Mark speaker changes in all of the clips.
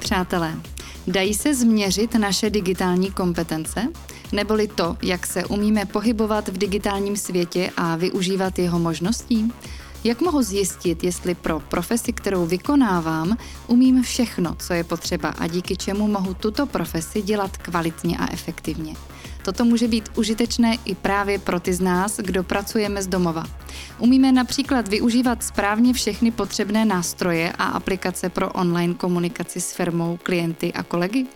Speaker 1: přátelé. Dají se změřit naše digitální kompetence? Neboli to, jak se umíme pohybovat v digitálním světě a využívat jeho možností? Jak mohu zjistit, jestli pro profesi, kterou vykonávám, umím všechno, co je potřeba a díky čemu mohu tuto profesi dělat kvalitně a efektivně? Toto může být užitečné i právě pro ty z nás, kdo pracujeme z domova. Umíme například využívat správně všechny potřebné nástroje a aplikace pro online komunikaci s firmou, klienty a kolegy?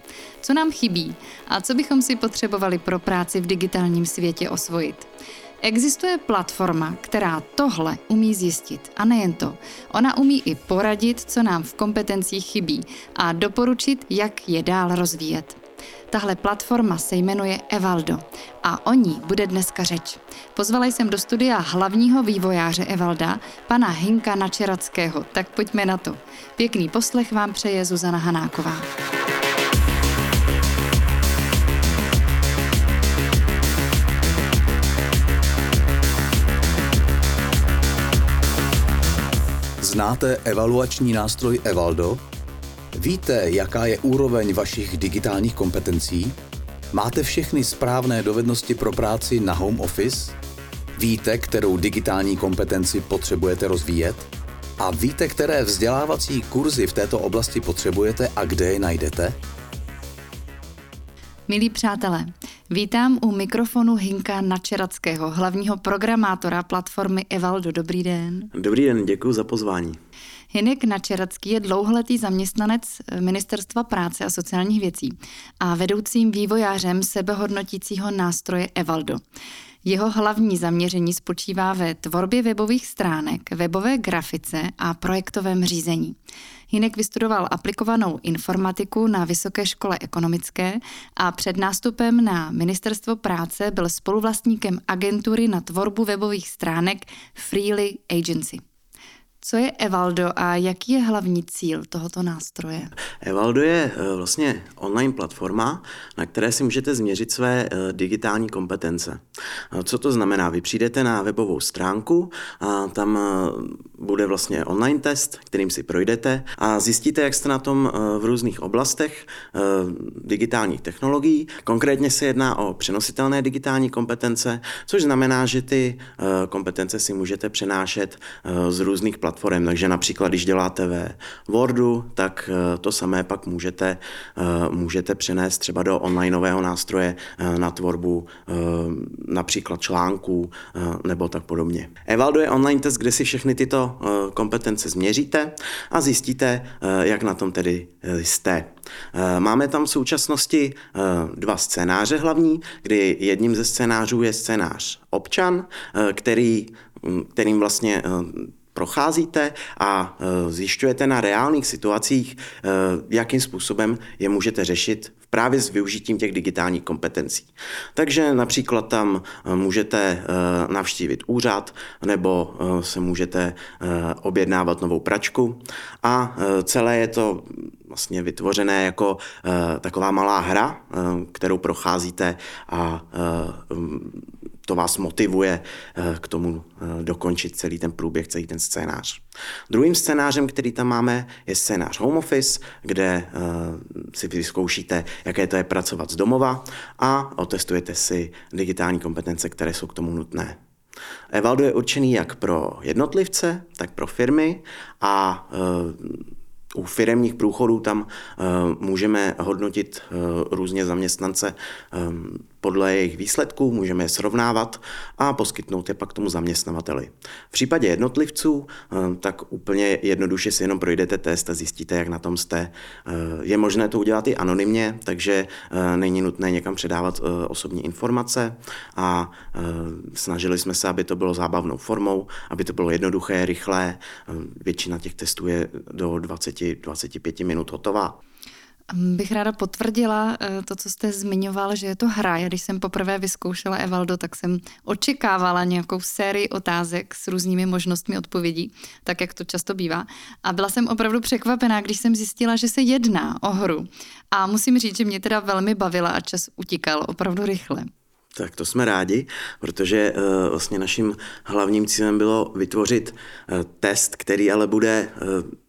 Speaker 1: Co nám chybí a co bychom si potřebovali pro práci v digitálním světě osvojit? Existuje platforma, která tohle umí zjistit. A nejen to, ona umí i poradit, co nám v kompetencích chybí a doporučit, jak je dál rozvíjet. Tahle platforma se jmenuje Evaldo a o ní bude dneska řeč. Pozvala jsem do studia hlavního vývojáře Evalda, pana Hinka Načerackého, tak pojďme na to. Pěkný poslech vám přeje Zuzana Hanáková.
Speaker 2: Znáte evaluační nástroj Evaldo? Víte, jaká je úroveň vašich digitálních kompetencí? Máte všechny správné dovednosti pro práci na home office? Víte, kterou digitální kompetenci potřebujete rozvíjet? A víte, které vzdělávací kurzy v této oblasti potřebujete a kde je najdete?
Speaker 1: Milí přátelé, vítám u mikrofonu Hinka Načerackého, hlavního programátora platformy Evaldo. Dobrý den.
Speaker 3: Dobrý den, děkuji za pozvání.
Speaker 1: Hinek Načeracký je dlouholetý zaměstnanec Ministerstva práce a sociálních věcí a vedoucím vývojářem sebehodnotícího nástroje Evaldo. Jeho hlavní zaměření spočívá ve tvorbě webových stránek, webové grafice a projektovém řízení. Hinek vystudoval aplikovanou informatiku na Vysoké škole ekonomické a před nástupem na Ministerstvo práce byl spoluvlastníkem agentury na tvorbu webových stránek Freely Agency. Co je Evaldo a jaký je hlavní cíl tohoto nástroje?
Speaker 3: Evaldo je eh, vlastně online platforma, na které si můžete změřit své eh, digitální kompetence. Co to znamená? Vy přijdete na webovou stránku a tam eh, bude vlastně online test, kterým si projdete a zjistíte, jak jste na tom v různých oblastech digitálních technologií. Konkrétně se jedná o přenositelné digitální kompetence, což znamená, že ty kompetence si můžete přenášet z různých platform platform. Takže například, když děláte ve Wordu, tak eh, to samé pak můžete, eh, můžete přenést třeba do onlineového nástroje eh, na tvorbu například článků nebo tak podobně. Evaldo je online test, kde si všechny tyto kompetence změříte a zjistíte, jak na tom tedy jste. Máme tam v současnosti dva scénáře hlavní, kdy jedním ze scénářů je scénář občan, který, kterým vlastně procházíte a e, zjišťujete na reálných situacích, e, jakým způsobem je můžete řešit právě s využitím těch digitálních kompetencí. Takže například tam e, můžete navštívit úřad nebo se můžete objednávat novou pračku a celé je to vlastně vytvořené jako taková malá hra, kterou procházíte a to vás motivuje eh, k tomu eh, dokončit celý ten průběh, celý ten scénář. Druhým scénářem, který tam máme, je scénář home office, kde eh, si vyzkoušíte, jaké to je pracovat z domova a otestujete si digitální kompetence, které jsou k tomu nutné. Evaldo je určený jak pro jednotlivce, tak pro firmy a u firemních průchodů tam můžeme hodnotit různě zaměstnance podle jejich výsledků, můžeme je srovnávat a poskytnout je pak tomu zaměstnavateli. V případě jednotlivců, eh, tak úplně jednoduše si jenom projdete test a zjistíte, jak na tom jste. Eh, je možné to udělat i anonymně, takže eh, není nutné někam předávat osobní informace a snažili jsme se, aby to bylo zábavnou formou, aby to bylo jednoduché, rychlé. Většina těch testů je do 20-25 minut hotová.
Speaker 1: Bych ráda potvrdila eh, to, co jste zmiňoval, že je to hra. Já když jsem poprvé vyzkoušela Evaldo, tak jsem očekávala nějakou sérii otázek s různými možnostmi odpovědí, tak jak to často bývá. A byla jsem opravdu překvapená, když jsem zjistila, že se jedná o hru. A musím říct, že mě teda velmi bavila a čas utíkal opravdu rychle.
Speaker 3: Tak to jsme rádi, protože uh, vlastně naším hlavním cílem bylo vytvořit uh, test, který ale bude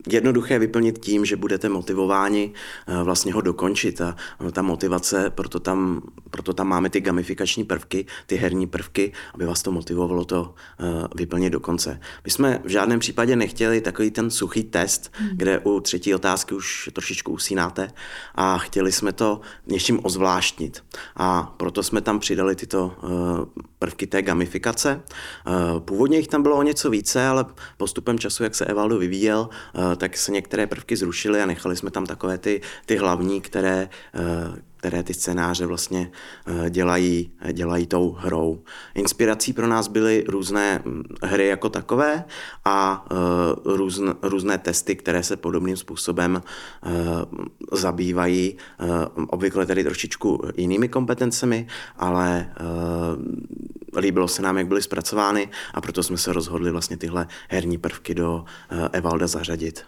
Speaker 3: jednoduché vyplnit tím, že budete motivováni eh, vlastně ho dokončit a eh, ta motivace, proto tam, proto tam máme ty gamifikační prvky, ty herní prvky, aby vás to motivovalo to eh, vyplnit do konce. My jsme v žádném případě nechtěli takový ten suchý test, hmm. kde u třetí otázky už trošičku usínáte a chtěli jsme to něčím ozvláštnit. A proto jsme tam přidali tyto prvky té gamifikace. Původně jich tam bylo o něco více, ale postupem času, jak se Evaldo vyvíjel, tak se některé prvky zrušily a nechali jsme tam takové ty, ty hlavní, které, eh, které ty scénáře vlastně eh, dělají, dělají tou hrou. Inspirací pro nás byly různé hm, hry jako takové a eh, různ, různé testy, které se podobným způsobem zabývají, obvykle tedy trošičku jinými kompetencemi, ale líbilo se nám, jak byly zpracovány a proto jsme se rozhodli vlastně tyhle herní prvky do Evalda zařadit.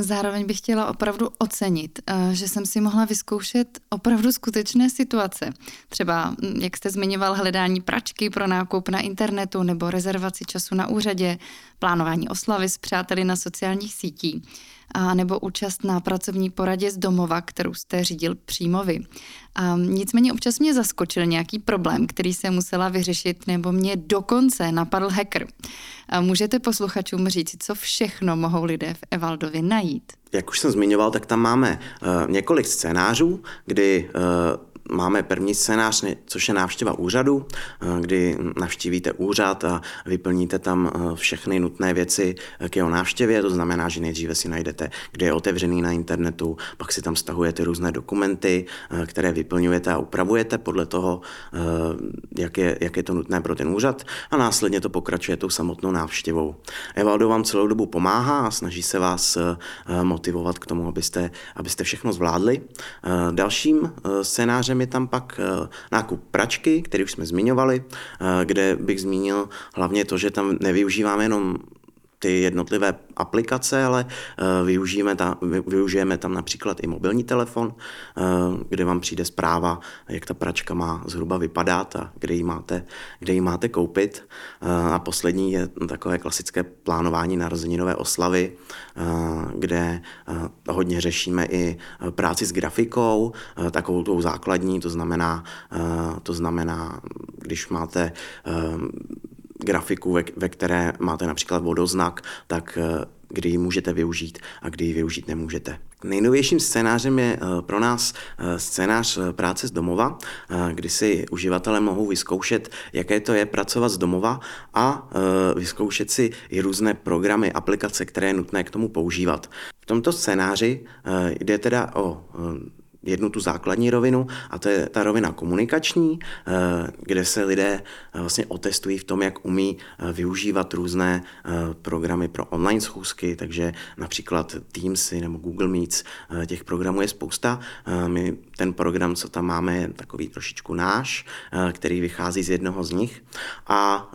Speaker 1: Zároveň bych chtěla opravdu ocenit, eh, že jsem si mohla vyzkoušet opravdu skutečné situace. Třeba, hm, jak jste zmiňoval, hledání pračky pro nákup na internetu nebo rezervaci času na úřadě, plánování oslavy s přáteli na sociálních sítích a nebo účast na pracovní poradě z domova, kterou jste řídil přímo vy. A nicméně občas mě zaskočil nějaký problém, který se musela vyřešit, nebo mě dokonce napadl hacker. A můžete posluchačům říct, co všechno mohou lidé v Evaldovi najít?
Speaker 3: Jak už jsem zmiňoval, tak tam máme uh, několik scénářů, kdy uh, máme první scénář, což je návštěva úřadu, eh, kdy navštívíte úřad a vyplníte tam eh, všechny nutné věci k jeho návštěvě. To znamená, že nejdříve si najdete, kde je otevřený na internetu, pak si tam stahujete různé dokumenty, eh, které vyplňujete a upravujete podle toho, jak je, jak je to nutné pro ten úřad a následně to pokračuje tou samotnou návštěvou. Evaldo vám celou dobu pomáhá a snaží se vás motivovat k tomu, abyste, abyste všechno zvládli. Dalším scénářem je tam pak eh, nákup pračky, který už jsme zmiňovali, eh, kde bych zmínil hlavně to, že tam nevyužíváme jenom ty jednotlivé aplikace, ale eh, využijeme tam, využijeme tam například i mobilní telefon, eh, kde vám přijde zpráva, jak ta pračka má zhruba vypadat a kde ji máte, kde ji máte koupit. Eh, a poslední je takové klasické plánování narozeninové oslavy, kde hodně řešíme i práci s grafikou, takovou tou základní, to znamená, to znamená, když máte grafiku, ve, ve které máte například vodoznak, tak eh, kdy ji můžete využít a kdy ji využít nemůžete. Nejnovějším scénářem je eh, pro nás eh, scénář práce z domova, kdy si uživatelé mohou vyzkoušet, jaké to je pracovat z domova a vyzkoušet si i různé programy, aplikace, které je nutné k tomu používat. V tomto scénáři jde teda o jednu tu základní rovinu a to je ta rovina komunikační, eh, kde se lidé eh, vlastně otestují v tom, jak umí eh, využívat různé programy pro online schůzky, takže například Teamsy nebo Google Meets, těch programů je spousta. My ten program, co tam máme, je takový trošičku náš, který vychází z jednoho z nich a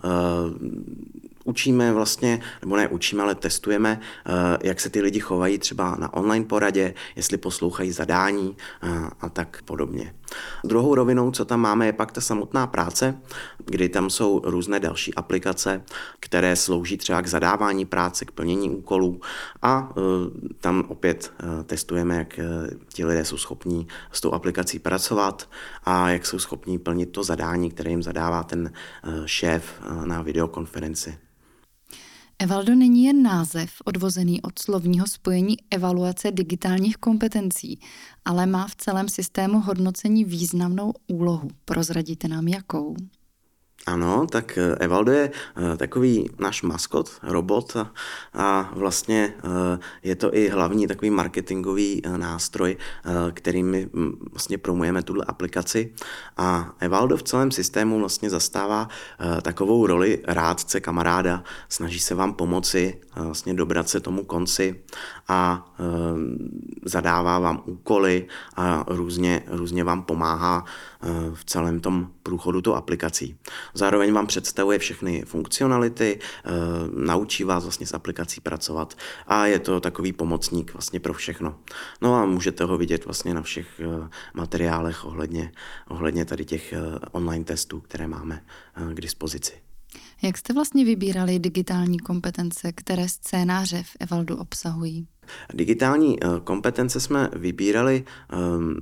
Speaker 3: učíme vlastně, nebo ne učíme, ale testujeme, eh, jak se ty lidi chovají třeba na online poradě, jestli poslouchají zadání eh, a tak podobně. Druhou rovinou, co tam máme, je pak ta samotná práce, kdy tam jsou různé další aplikace, které slouží třeba k zadávání práce, k plnění úkolů a eh, tam opět testujeme, jak ti lidé jsou schopní s tou aplikací pracovat a jak jsou schopní plnit to zadání, které jim zadává ten šéf na videokonferenci.
Speaker 1: Evaldo není jen název odvozený od slovního spojení evaluace digitálních kompetencí, ale má v celém systému hodnocení významnou úlohu. Prozradíte nám jakou?
Speaker 3: Ano, tak eh, Evaldo je eh, takový náš maskot, robot a, vlastně eh, je to i hlavní takový marketingový nástroj, kterým my hm, vlastně promujeme tuhle aplikaci. A Evaldo v celém systému vlastně zastává takovou roli rádce, kamaráda, snaží se vám pomoci vlastně dobrat se tomu konci a zadává vám úkoly a různě, různě vám pomáhá v celém tom průchodu tou aplikací. Zároveň vám představuje všechny funkcionality, eh, naučí vás vlastně s aplikací pracovat a je to takový pomocník vlastně pro všechno. No a můžete ho vidět vlastně na všech materiálech ohledně, ohledně tady těch online testů, které máme k dispozici.
Speaker 1: Jak jste vlastně vybírali digitální kompetence, které scénáře v Evaldu obsahují?
Speaker 3: Digitální eh, kompetence jsme vybírali um,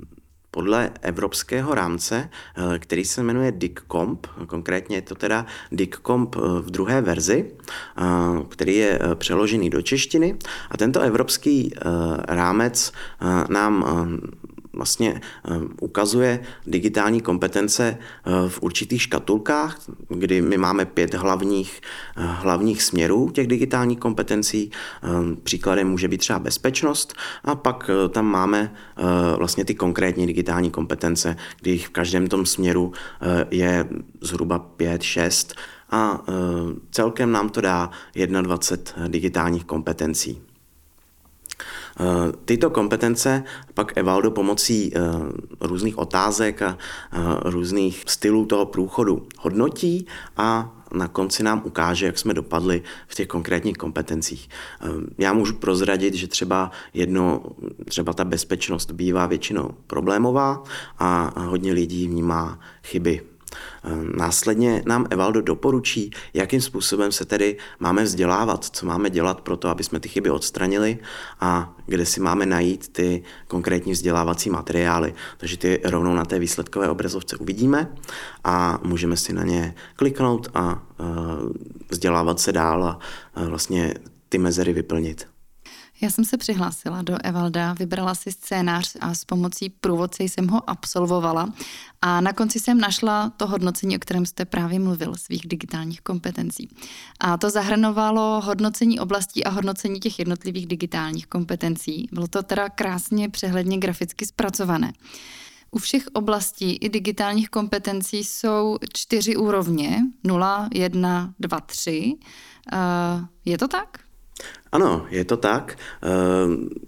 Speaker 3: podle evropského rámce, eh, který se jmenuje DICCOMP, konkrétně je to teda DICCOMP v druhé verzi, který je přeložený do češtiny a tento evropský rámec nám vlastně eh, ukazuje digitální kompetence eh, v určitých škatulkách, kdy my máme pět hlavních, eh, hlavních směrů těch digitálních kompetencí. Příkladem může být třeba bezpečnost a pak tam máme vlastně ty konkrétní digitální kompetence, kdy v každém tom směru je zhruba pět, šest a celkem nám to dá 21 digitálních kompetencí. Eh, tyto kompetence pak Evaldo pomocí eh, různých otázek a eh, různých stylů toho průchodu hodnotí a na konci nám ukáže, jak jsme dopadli v těch konkrétních kompetencích. Já můžu prozradit, že třeba jedno, třeba ta bezpečnost bývá většinou problémová a hodně lidí vnímá chyby následně nám Evaldo doporučí, jakým způsobem se tedy máme vzdělávat, co máme dělat pro to, aby jsme ty chyby odstranili a kde si máme najít ty konkrétní vzdělávací materiály. Takže ty rovnou na té výsledkové obrazovce uvidíme a můžeme si na ně kliknout a ehm, vzdělávat se dál a vlastně ty mezery vyplnit.
Speaker 1: Já jsem se přihlásila do Evalda, vybrala si scénář a s pomocí průvodce jsem ho absolvovala a na konci jsem našla to hodnocení, o kterém jste právě mluvil, svých digitálních kompetencí. A to zahrnovalo hodnocení oblastí a hodnocení těch jednotlivých digitálních kompetencí. Bylo to teda krásně, přehledně graficky zpracované. U všech oblastí i digitálních kompetencí jsou čtyři úrovně, 0, 1, 2, 3. Je to tak?
Speaker 3: Ano, je to tak. Eh,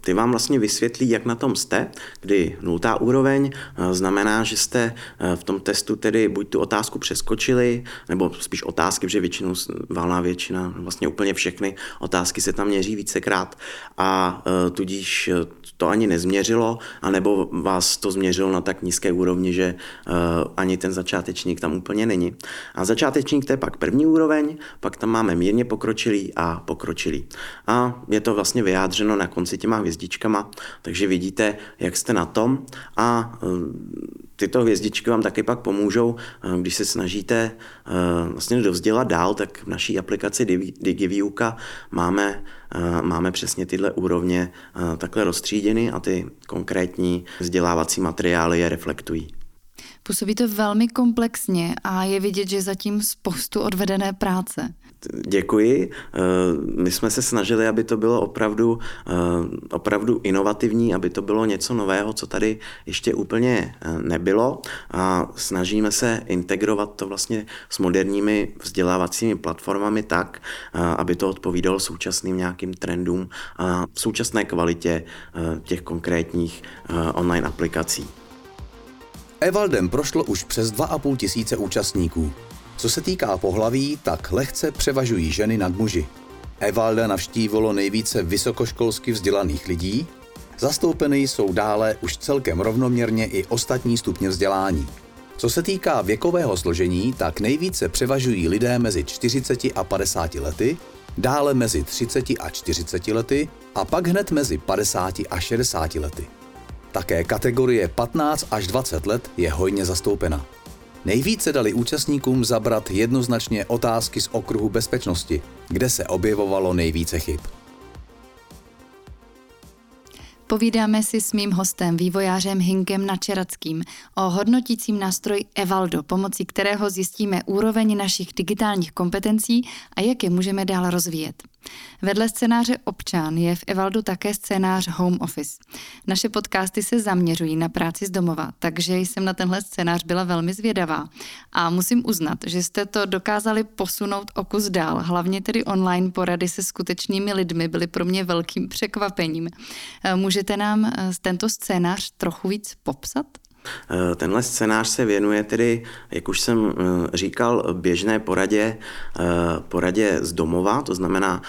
Speaker 3: ty vám vlastně vysvětlí, jak na tom jste, kdy nultá úroveň eh, znamená, že jste eh, v tom testu tedy buď tu otázku přeskočili, nebo spíš otázky, protože většinou valná většina, vlastně úplně všechny otázky se tam měří vícekrát a tudíž to ani nezměřilo, anebo vás to změřilo na tak nízké úrovni, že ani ten začátečník tam úplně není. A začátečník to je pak první úroveň, pak tam máme mírně pokročilý a pokročilý. A je to vlastně vyjádřeno na konci těma hvězdičkama, takže vidíte, jak jste na tom a e, tyto hvězdičky vám taky pak pomůžou, e, když se snažíte e, vlastně dovzdělat dál, tak v naší aplikaci DigiViewka máme, máme přesně tyhle úrovně takhle rozstříděny a ty konkrétní vzdělávací materiály je reflektují.
Speaker 1: Působí to velmi komplexně a je vidět, že zatím spoustu odvedené práce.
Speaker 3: Děkuji. Eh, my jsme se snažili, aby to bylo opravdu, eh, opravdu inovativní, aby to bylo něco nového, co tady ještě úplně eh, nebylo a snažíme se integrovat to vlastně s moderními vzdělávacími platformami tak, aby to odpovídalo současným nějakým trendům a současné kvalitě těch konkrétních online aplikací.
Speaker 2: Evaldem prošlo už přes 2,5 tisíce účastníků. Co se týká pohlaví, tak lehce převažují ženy nad muži. Evalda navštívilo nejvíce vysokoškolsky vzdělaných lidí, zastoupeny jsou dále už celkem rovnoměrně i ostatní stupně vzdělání. Co se týká věkového složení, tak nejvíce převažují lidé mezi 40 a 50 lety, dále mezi 30 a 40 lety a pak hned mezi 50 a 60 lety. Také kategorie 15 až 20 let je hojně zastoupena. Nejvíce dali účastníkům zabrat jednoznačně otázky z okruhu bezpečnosti, kde se objevovalo nejvíce chyb.
Speaker 1: Povídáme si s mým hostem, vývojářem Hinkem Načerackým, o hodnotícím nástroji Evaldo, pomocí kterého zjistíme úroveň našich digitálních kompetencí a jak je můžeme dál rozvíjet. Vedle scénáře Občan je v Evaldu také scénář Home Office. Naše podcasty se zaměřují na práci z domova, takže jsem na tenhle scénář byla velmi zvědavá. A musím uznat, že jste to dokázali posunout o kus dál. Hlavně tedy online porady se skutečnými lidmi byly pro mě velkým překvapením. Můžete nám eh, tento scénář trochu víc popsat?
Speaker 3: Eh, tenhle scénář se věnuje tedy, jak už jsem eh, říkal, běžné poradě, poradě z domova, to znamená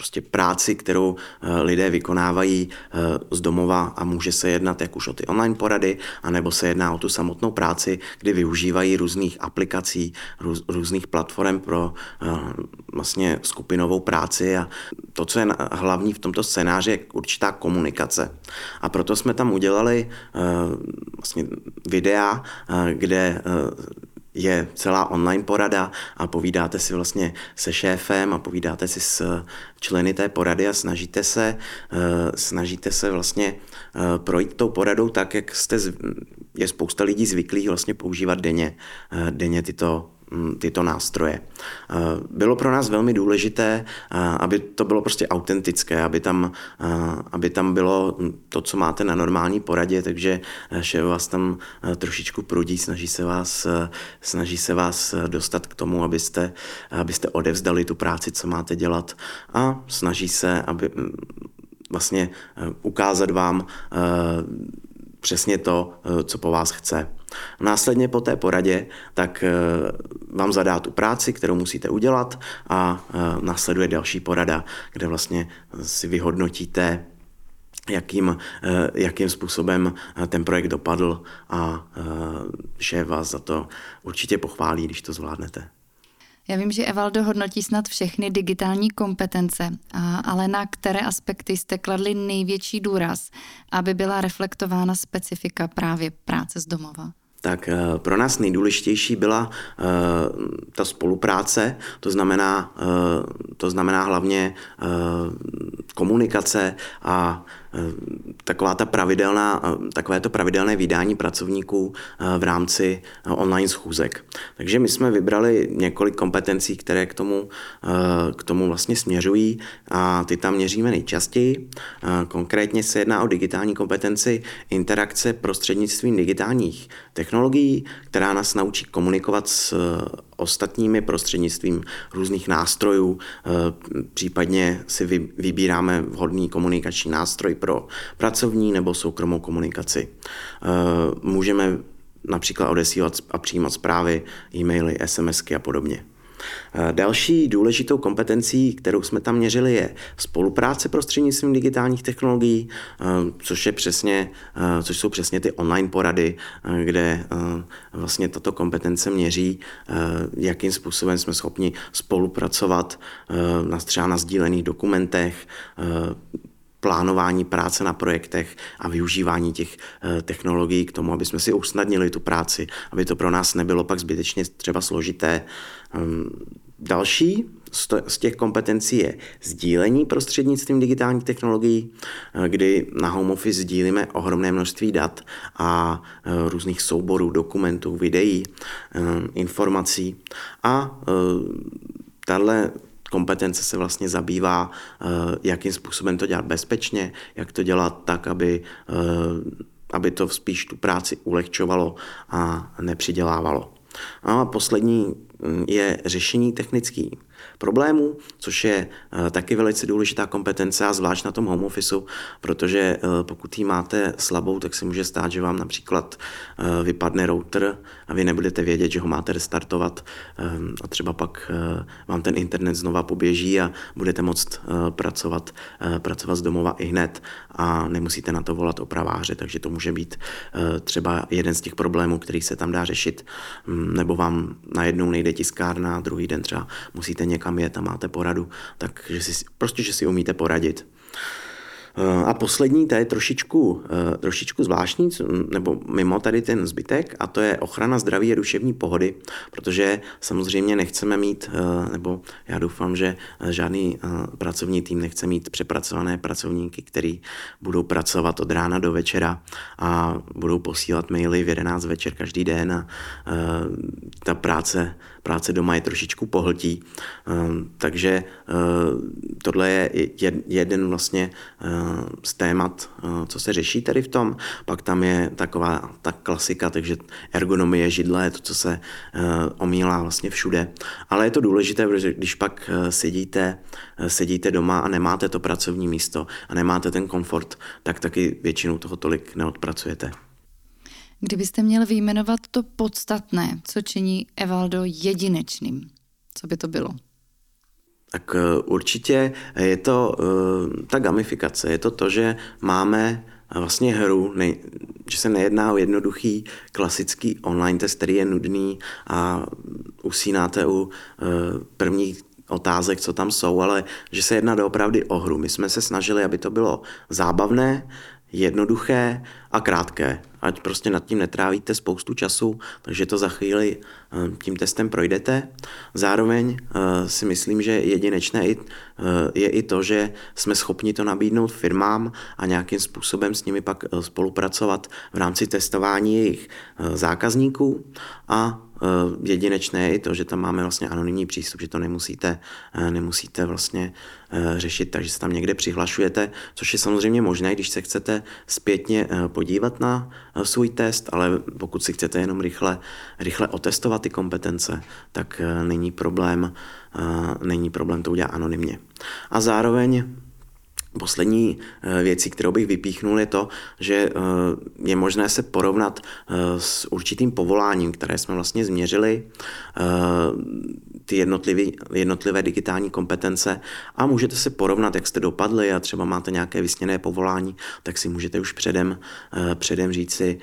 Speaker 3: prostě práci, kterou lidé vykonávají z domova a může se jednat jak už o ty online porady, anebo se jedná o tu samotnou práci, kdy využívají různých aplikací, růz, různých platform pro vlastně skupinovou práci a to, co je hlavní v tomto scénáři, je určitá komunikace. A proto jsme tam udělali vlastně videa, kde je celá online porada a povídáte si vlastně se šéfem a povídáte si s členy té porady a snažíte se, eh, snažíte se vlastně eh, projít tou poradou tak, jak jste, je spousta lidí zvyklých vlastně používat denně, eh, denně tyto tyto nástroje. Eh, bylo pro nás velmi důležité, eh, aby to bylo prostě autentické, aby tam, eh, aby tam bylo to, co máte na normální poradě, takže šéf vás tam trošičku prudí, snaží se vás, snaží se vás dostat k tomu, abyste, abyste odevzdali tu práci, co máte dělat a snaží se, aby mm, vlastně ukázat vám přesně to, co po vás chce. Následně po té poradě tak eh, vám zadá tu práci, kterou musíte udělat a eh, následuje další porada, kde vlastně si vyhodnotíte, jakým, eh, jakým způsobem ten projekt dopadl a šéf vás za to určitě pochválí, když to zvládnete.
Speaker 1: Já vím, že Evaldo hodnotí snad všechny digitální kompetence, ale na které aspekty jste kladli největší důraz, aby byla reflektována specifika právě práce z domova?
Speaker 3: tak eh, pro nás nejdůležitější byla eh, ta spolupráce, to znamená, eh, to znamená hlavně komunikace a taková ta pravidelná, takové to pravidelné vydání pracovníků v rámci online schůzek. Takže my jsme vybrali několik kompetencí, které k tomu, k tomu vlastně směřují a ty tam měříme nejčastěji. Konkrétně se jedná o digitální kompetenci interakce prostřednictvím digitálních technologií, která nás naučí komunikovat s ostatními prostřednictvím různých nástrojů. Eh, případně si vybíráme vhodný komunikační nástroj pro pracovní nebo soukromou komunikaci. Eh, můžeme například odesílat a přijímat zprávy, e-maily, SMSky a podobně. Eh, další důležitou kompetencí, kterou jsme tam měřili, je spolupráce prostřednictvím digitálních technologií, eh, což, je přesně, což jsou přesně ty online porady, kde vlastně tato kompetence měří, jakým způsobem jsme schopni spolupracovat třeba na sdílených dokumentech, plánování práce na projektech a využívání těch technologií k tomu, aby jsme si usnadnili tu práci, aby to pro nás nebylo pak zbytečně třeba složité. Ehm, další z těch kompetencí je sdílení prostřednictvím digitálních technologií, eh, kdy na home office sdílíme ohromné množství dat a eh, různých souborů, dokumentů, videí, ehm, informací. A eh, tahle kompetence se vlastně zabývá, jakým způsobem to dělat bezpečně, jak to dělat tak, aby, aby to spíš tu práci ulehčovalo a nepřidělávalo. A poslední mm, je řešení technických problémů, což je eh, taky velice důležitá kompetence a zvlášť na tom home office, protože eh, pokud ji máte slabou, tak se může stát, že vám například eh, vypadne router a vy nebudete vědět, že ho máte restartovat a třeba pak vám ten internet znova poběží a budete moct pracovat, pracovat z domova i hned a nemusíte na to volat opraváře, takže to může být třeba jeden z těch problémů, který se tam dá řešit, mm, nebo vám najednou nejde tiskárna, druhý den třeba musíte někam jet a máte poradu, takže si, prostě, že si umíte poradit. Eh, a poslední, to je trošičku, eh, trošičku zvláštní, nebo mimo tady ten zbytek, a to je ochrana zdraví a duševní pohody, protože samozřejmě nechceme mít, eh, nebo já doufám, že žádný pracovní tým nechce mít přepracované pracovníky, který budou pracovat od rána do večera a budou posílat maily v 11 večer každý den a ta práce, práce doma je trošičku pohltí. Takže tohle je jeden vlastně z témat, eh, co se řeší tady v tom. Pak tam je taková ta klasika, takže ergonomie židle je to, co se eh, omílá vlastně všude. Ale je to důležité, protože když pak eh, sedíte, sedíte doma a nemáte to pracovní místo a nemáte ten komfort, tak taky většinou toho tolik neodpracujete.
Speaker 1: Kdybyste měl vyjmenovat to podstatné, co činí Evaldo jedinečným, co by to bylo?
Speaker 3: Tak určitě je to ta gamifikace, je to to, že máme vlastně hru, ne, že se nejedná o jednoduchý klasický online test, který je nudný a usínáte u prvních otázek, co tam jsou, ale že se jedná doopravdy o hru. My jsme se snažili, aby to bylo zábavné, jednoduché a krátké. Ať prostě nad tím netrávíte spoustu času, takže to za chvíli eh, tím testem projdete. Zároveň eh, si myslím, že jedinečné eh, je i to, že jsme schopni to nabídnout firmám a nějakým způsobem s nimi pak spolupracovat v rámci testování jejich zákazníků a jedinečné je i to, že tam máme vlastně anonymní přístup, že to nemusíte, nemusíte vlastně řešit, takže se tam někde přihlašujete, což je samozřejmě možné, když se chcete zpětně podívat na svůj test, ale pokud si chcete jenom rychle, rychle otestovat ty kompetence, tak není problém, není problém to udělat anonymně. A zároveň Poslední eh, věcí, kterou bych vypíchnul, je to, že eh, je možné se porovnat eh, s určitým povoláním, které jsme vlastně změřili, ty jednotlivé, jednotlivé digitální kompetence. A můžete se porovnat, jak jste dopadli a třeba máte nějaké vysněné povolání, tak si můžete už předem, předem říct si,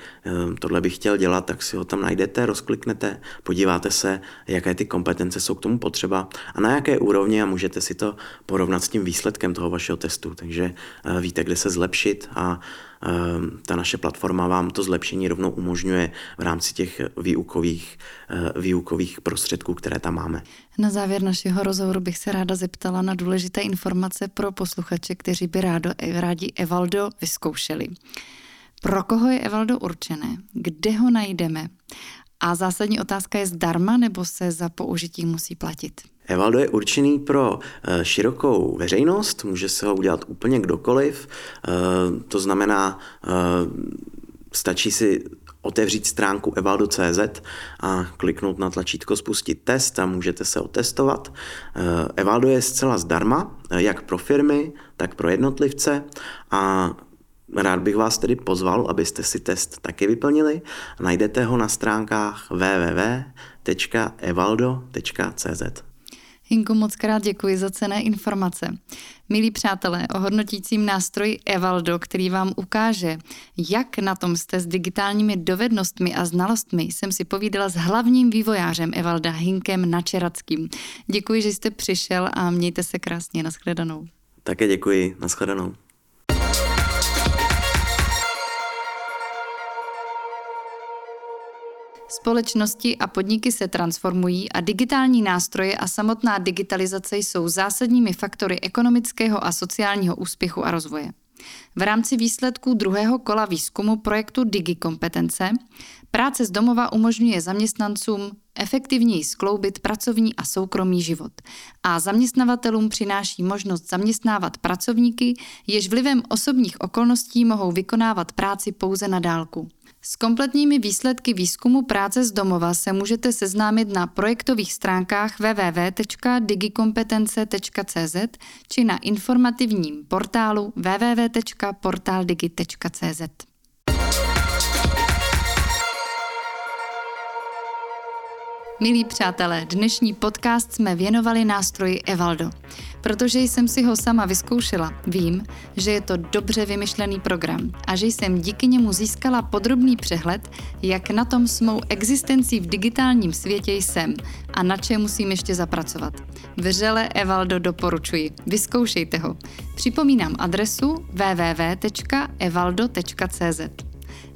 Speaker 3: tohle bych chtěl dělat, tak si ho tam najdete, rozkliknete, podíváte se, jaké ty kompetence jsou k tomu potřeba a na jaké úrovni a můžete si to porovnat s tím výsledkem toho vašeho testu takže eh, víte, kde se zlepšit a eh, ta naše platforma vám to zlepšení rovnou umožňuje v rámci těch výukových, eh, výukových prostředků, které tam máme.
Speaker 1: Na závěr našeho rozhovoru bych se ráda zeptala na důležité informace pro posluchače, kteří by rádo, rádi Evaldo vyzkoušeli. Pro koho je Evaldo určené? Kde ho najdeme? A zásadní otázka je zdarma nebo se za použití musí platit?
Speaker 3: Evaldo je určený pro eh, širokou veřejnost, může se ho udělat úplně kdokoliv, eh, to znamená, eh, stačí si otevřít stránku evaldo.cz a kliknout na tlačítko spustit test a můžete se otestovat. Evaldo je zcela zdarma, jak pro firmy, tak pro jednotlivce a Rád bych vás tedy pozval, abyste si test taky vyplnili. Najdete ho na stránkách www.evaldo.cz.
Speaker 1: Hinko, moc krát děkuji za cené informace. Milí přátelé, o hodnotícím nástroji Evaldo, který vám ukáže, jak na tom jste s digitálními dovednostmi a znalostmi, jsem si povídala s hlavním vývojářem Evalda Hinkem Načerackým. Děkuji, že jste přišel a mějte se krásně. Naschledanou.
Speaker 3: Také děkuji. Naschledanou.
Speaker 1: Společnosti a podniky se transformují a digitální nástroje a samotná digitalizace jsou zásadními faktory ekonomického a sociálního úspěchu a rozvoje. V rámci výsledků druhého kola výzkumu projektu DigiKompetence práce z domova umožňuje zaměstnancům efektivněji skloubit pracovní a soukromý život a zaměstnavatelům přináší možnost zaměstnávat pracovníky, jež vlivem osobních okolností mohou vykonávat práci pouze na dálku. S kompletními výsledky výzkumu práce z domova se můžete seznámit na projektových stránkách www.digikompetence.cz či na informativním portálu www.portaldigi.cz. Milí přátelé, dnešní podcast jsme věnovali nástroji Evaldo. Protože jsem si ho sama vyzkoušela, vím, že je to dobře vymyšlený program a že jsem díky němu získala podrobný přehled, jak na tom s mou existencí v digitálním světě jsem a na čem musím ještě zapracovat. Vřele Evaldo doporučuji. Vyzkoušejte ho. Připomínám adresu www.evaldo.cz.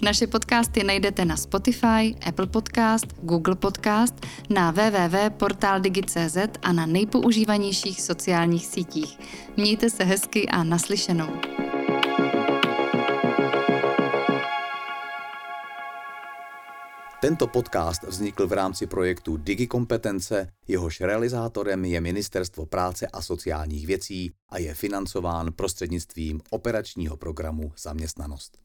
Speaker 1: Naše podcasty najdete na Spotify, Apple Podcast, Google Podcast, na www.portaldigi.cz a na nejpoužívanějších sociálních sítích. Mějte se hezky a naslyšenou.
Speaker 2: Tento podcast vznikl v rámci projektu DigiKompetence, jehož realizátorem je Ministerstvo práce a sociálních věcí a je financován prostřednictvím operačního programu Zaměstnanost.